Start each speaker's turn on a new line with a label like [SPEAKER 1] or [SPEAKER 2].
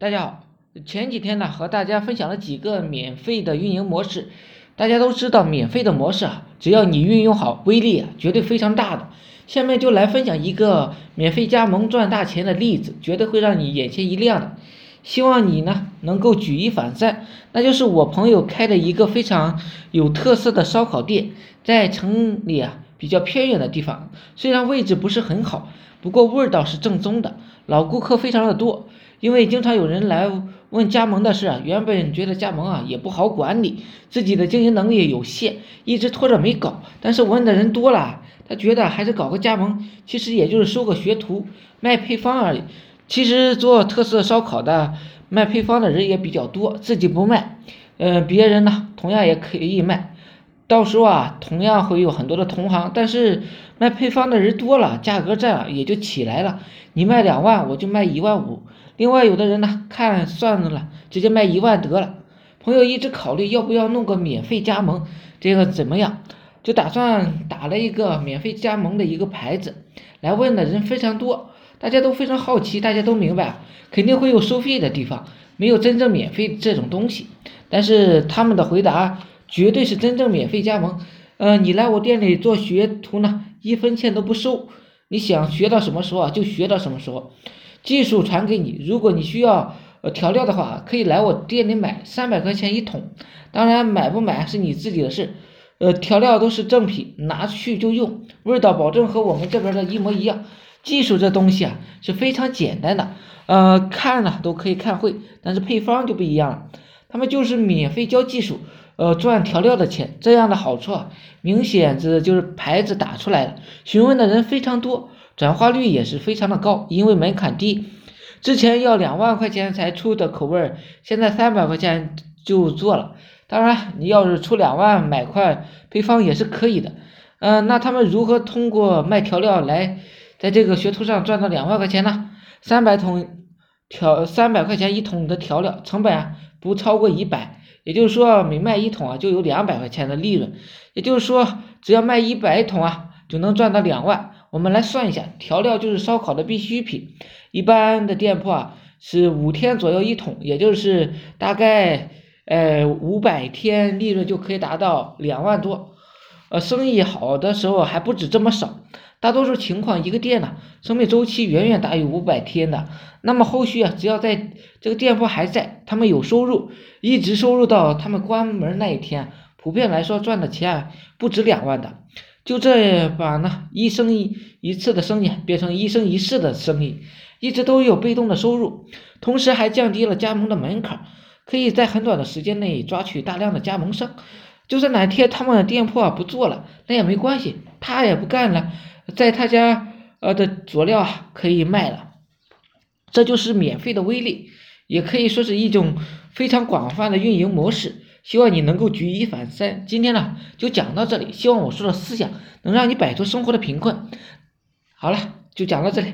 [SPEAKER 1] 大家好，前几天呢和大家分享了几个免费的运营模式，大家都知道免费的模式啊，只要你运用好，威力啊绝对非常大的。下面就来分享一个免费加盟赚大钱的例子，绝对会让你眼前一亮的。希望你呢能够举一反三，那就是我朋友开的一个非常有特色的烧烤店，在城里啊比较偏远的地方，虽然位置不是很好，不过味道是正宗的，老顾客非常的多。因为经常有人来问加盟的事啊，原本觉得加盟啊也不好管理，自己的经营能力有限，一直拖着没搞。但是问的人多了，他觉得还是搞个加盟，其实也就是收个学徒，卖配方而已。其实做特色烧烤的卖配方的人也比较多，自己不卖，嗯，别人呢同样也可以卖。到时候啊，同样会有很多的同行，但是卖配方的人多了，价格战也就起来了。你卖两万，我就卖一万五。另外有的人呢，看算了，直接卖一万得了。朋友一直考虑要不要弄个免费加盟，这个怎么样？就打算打了一个免费加盟的一个牌子，来问的人非常多，大家都非常好奇，大家都明白，肯定会有收费的地方，没有真正免费这种东西。但是他们的回答。绝对是真正免费加盟，呃，你来我店里做学徒呢，一分钱都不收。你想学到什么时候啊，就学到什么时候，技术传给你。如果你需要调料的话，可以来我店里买，三百块钱一桶。当然买不买是你自己的事，呃，调料都是正品，拿去就用，味道保证和我们这边的一模一样。技术这东西啊是非常简单的，呃，看了都可以看会，但是配方就不一样了，他们就是免费教技术。呃，赚调料的钱，这样的好处啊，明显是就是牌子打出来了，询问的人非常多，转化率也是非常的高，因为门槛低。之前要两万块钱才出的口味，现在三百块钱就做了。当然，你要是出两万买块配方也是可以的。嗯，那他们如何通过卖调料来在这个学徒上赚到两万块钱呢？三百桶调，三百块钱一桶的调料成本啊，不超过一百。也就是说，每卖一桶啊，就有两百块钱的利润。也就是说，只要卖一百桶啊，就能赚到两万。我们来算一下，调料就是烧烤的必需品，一般的店铺啊是五天左右一桶，也就是大概呃五百天，利润就可以达到两万多。呃，生意好的时候还不止这么少。大多数情况，一个店呢，生命周期远远大于五百天的。那么后续啊，只要在这个店铺还在，他们有收入，一直收入到他们关门那一天，普遍来说赚的钱不止两万的。就这把呢，一生一一次的生意变成一生一世的生意，一直都有被动的收入，同时还降低了加盟的门槛，可以在很短的时间内抓取大量的加盟商。就算哪天他们的店铺啊不做了，那也没关系，他也不干了。在他家呃的佐料啊可以卖了，这就是免费的威力，也可以说是一种非常广泛的运营模式。希望你能够举一反三。今天呢就讲到这里，希望我说的思想能让你摆脱生活的贫困。好了，就讲到这里。